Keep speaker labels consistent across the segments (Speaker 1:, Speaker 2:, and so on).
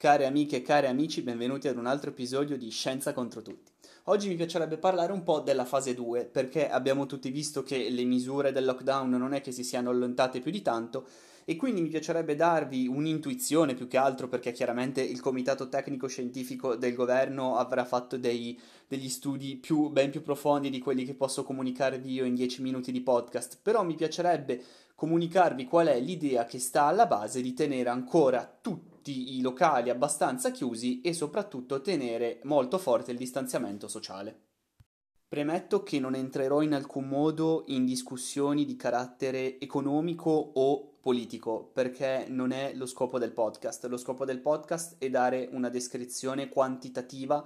Speaker 1: Care amiche e cari amici, benvenuti ad un altro episodio di Scienza contro tutti. Oggi mi piacerebbe parlare un po' della fase 2, perché abbiamo tutti visto che le misure del lockdown non è che si siano allentate più di tanto e quindi mi piacerebbe darvi un'intuizione più che altro perché chiaramente il comitato tecnico scientifico del governo avrà fatto dei, degli studi più, ben più profondi di quelli che posso comunicarvi io in 10 minuti di podcast, però mi piacerebbe comunicarvi qual è l'idea che sta alla base di tenere ancora tutti i locali abbastanza chiusi e soprattutto tenere molto forte il distanziamento sociale. Premetto che non entrerò in alcun modo in discussioni di carattere economico o politico, perché non è lo scopo del podcast. Lo scopo del podcast è dare una descrizione quantitativa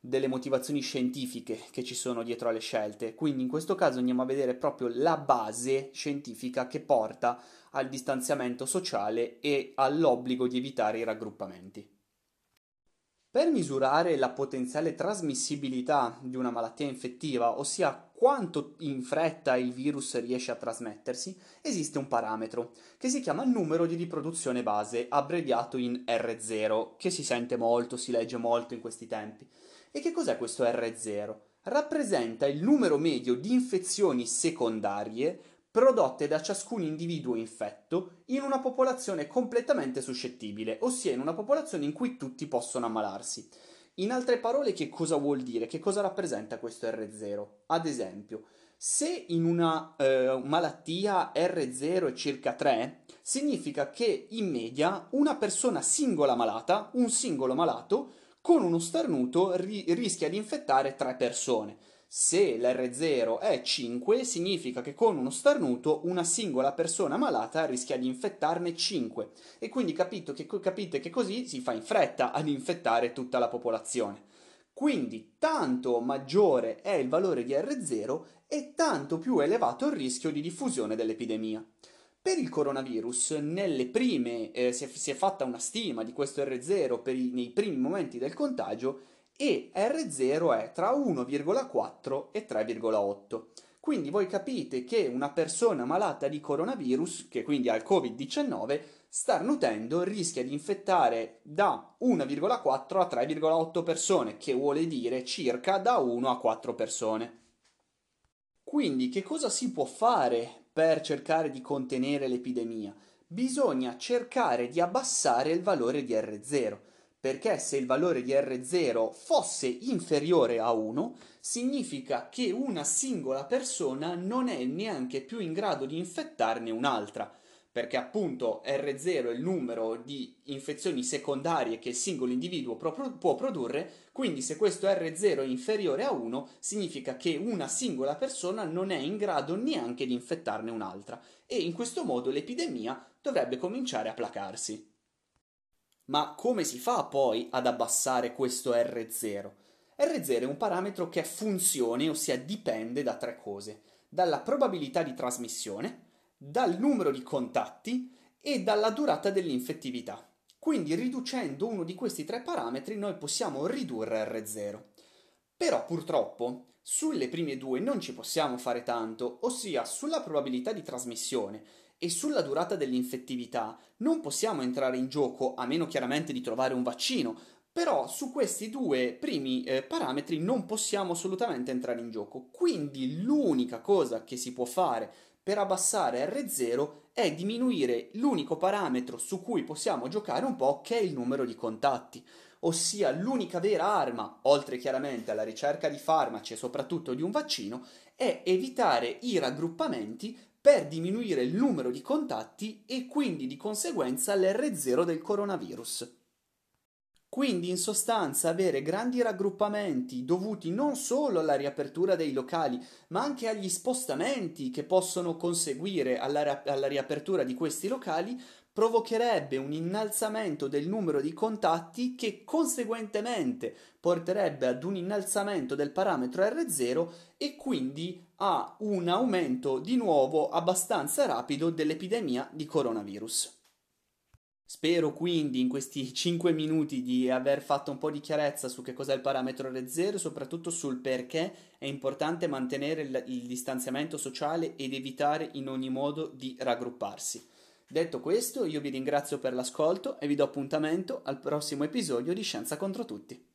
Speaker 1: delle motivazioni scientifiche che ci sono dietro alle scelte. Quindi in questo caso andiamo a vedere proprio la base scientifica che porta al distanziamento sociale e all'obbligo di evitare i raggruppamenti. Per misurare la potenziale trasmissibilità di una malattia infettiva, ossia quanto in fretta il virus riesce a trasmettersi, esiste un parametro che si chiama numero di riproduzione base, abbreviato in R0, che si sente molto, si legge molto in questi tempi. E che cos'è questo R0? Rappresenta il numero medio di infezioni secondarie prodotte da ciascun individuo infetto in una popolazione completamente suscettibile, ossia in una popolazione in cui tutti possono ammalarsi. In altre parole, che cosa vuol dire? Che cosa rappresenta questo R0? Ad esempio, se in una eh, malattia R0 è circa 3, significa che in media una persona singola malata, un singolo malato, con uno starnuto ri- rischia di infettare tre persone. Se l'R0 è 5, significa che con uno starnuto una singola persona malata rischia di infettarne 5 e quindi che, capite che così si fa in fretta ad infettare tutta la popolazione. Quindi tanto maggiore è il valore di R0 e tanto più elevato il rischio di diffusione dell'epidemia. Per il coronavirus, nelle prime, eh, si, è, si, è, fatta una stima di questo R0 i, nei primi momenti del contagio e R0 è tra 1,4 e 3,8. Quindi voi capite che una persona malata di coronavirus, che quindi ha il Covid-19, starnutendo rischia di infettare da 1,4 a 3,8 persone, che vuole dire circa da 1 a 4 persone. Quindi che cosa si può fare per cercare di contenere l'epidemia? Bisogna cercare di abbassare il valore di R0, perché se il valore di R0 fosse inferiore a 1, significa che una singola persona non è neanche più in grado di infettarne un'altra perché appunto R0 è il numero di infezioni secondarie che il singolo individuo può produrre, quindi se questo R0 è inferiore a 1 significa che una singola persona non è in grado neanche di infettarne un'altra e in questo modo l'epidemia dovrebbe cominciare a placarsi. Ma come si fa poi ad abbassare questo R0? R0 è un parametro che è funzione, ossia dipende da tre cose, dalla probabilità di trasmissione, dal numero di contatti e dalla durata dell'infettività. Quindi riducendo uno di questi tre parametri noi possiamo ridurre R0. Però purtroppo sulle prime due non ci possiamo fare tanto, ossia sulla probabilità di trasmissione e sulla durata dell'infettività non possiamo entrare in gioco a meno chiaramente di trovare un vaccino, però su questi due primi eh, parametri non possiamo assolutamente entrare in gioco. Quindi l'unica cosa che si può fare per abbassare R0 è diminuire l'unico parametro su cui possiamo giocare un po' che è il numero di contatti, ossia l'unica vera arma, oltre chiaramente alla ricerca di farmaci e soprattutto di un vaccino, è evitare i raggruppamenti per diminuire il numero di contatti e quindi di conseguenza l'R0 del coronavirus. Quindi in sostanza avere grandi raggruppamenti dovuti non solo alla riapertura dei locali, ma anche agli spostamenti che possono conseguire alla, alla riapertura di questi locali provocherebbe un innalzamento del numero di contatti che conseguentemente porterebbe ad un innalzamento del parametro R0 e quindi a un aumento di nuovo abbastanza rapido dell'epidemia di coronavirus. Spero quindi in questi 5 minuti di aver fatto un po' di chiarezza su che cos'è il parametro R0 e soprattutto sul perché è importante mantenere il, il distanziamento sociale ed evitare in ogni modo di raggrupparsi. Detto questo, io vi ringrazio per l'ascolto e vi do appuntamento al prossimo episodio di Scienza contro tutti.